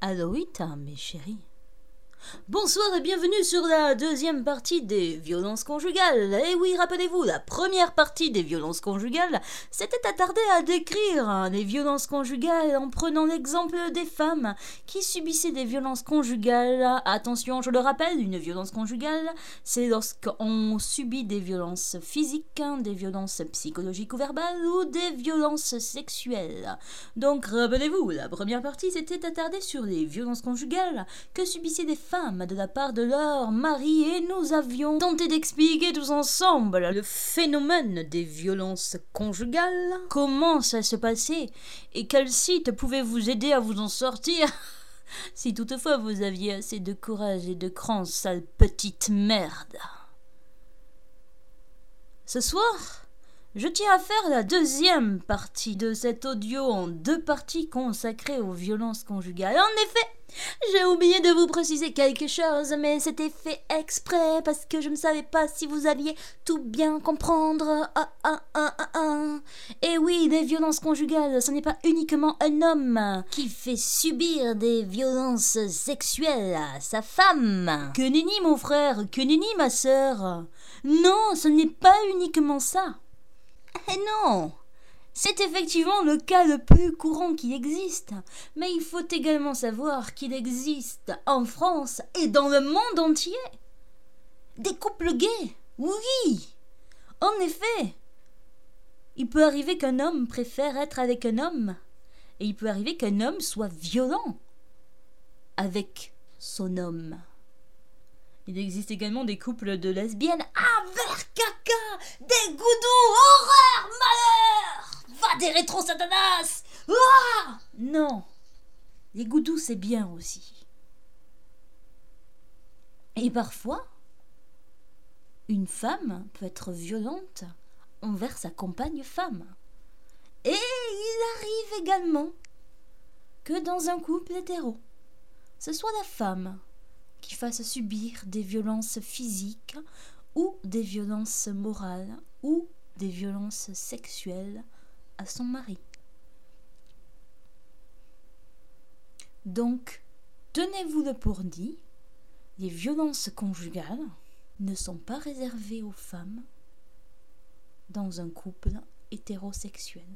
Aloïta, mes chéris. Bonsoir et bienvenue sur la deuxième partie des violences conjugales. Et oui, rappelez-vous, la première partie des violences conjugales s'était attardée à décrire les violences conjugales en prenant l'exemple des femmes qui subissaient des violences conjugales. Attention, je le rappelle, une violence conjugale, c'est lorsqu'on subit des violences physiques, des violences psychologiques ou verbales ou des violences sexuelles. Donc, rappelez-vous, la première partie s'était attardée sur les violences conjugales que subissaient des femmes de la part de leur mari et nous avions tenté d'expliquer tous ensemble le phénomène des violences conjugales, comment ça se passait et quel site pouvait vous aider à vous en sortir? si toutefois vous aviez assez de courage et de cran, sale petite merde. Ce soir, je tiens à faire la deuxième partie de cet audio en deux parties consacrées aux violences conjugales. En effet, j'ai oublié de vous préciser quelque chose, mais c'était fait exprès parce que je ne savais pas si vous alliez tout bien comprendre. Ah, ah, ah, ah, ah. Et oui, les violences conjugales, ce n'est pas uniquement un homme qui fait subir des violences sexuelles à sa femme. Que nenni, mon frère, que nenni, ma sœur. Non, ce n'est pas uniquement ça. Eh non c'est effectivement le cas le plus courant qui existe, mais il faut également savoir qu'il existe en France et dans le monde entier des couples gays. Oui. En effet. Il peut arriver qu'un homme préfère être avec un homme, et il peut arriver qu'un homme soit violent avec son homme. Il existe également des couples de lesbiennes avec des goudous, horreur, malheur Va des rétro satanas ah Non Les goudous, c'est bien aussi. Et parfois, une femme peut être violente envers sa compagne femme. Et il arrive également que dans un couple hétéro, ce soit la femme qui fasse subir des violences physiques ou des violences morales ou des violences sexuelles à son mari. Donc, tenez-vous-le pour dit, les violences conjugales ne sont pas réservées aux femmes dans un couple hétérosexuel.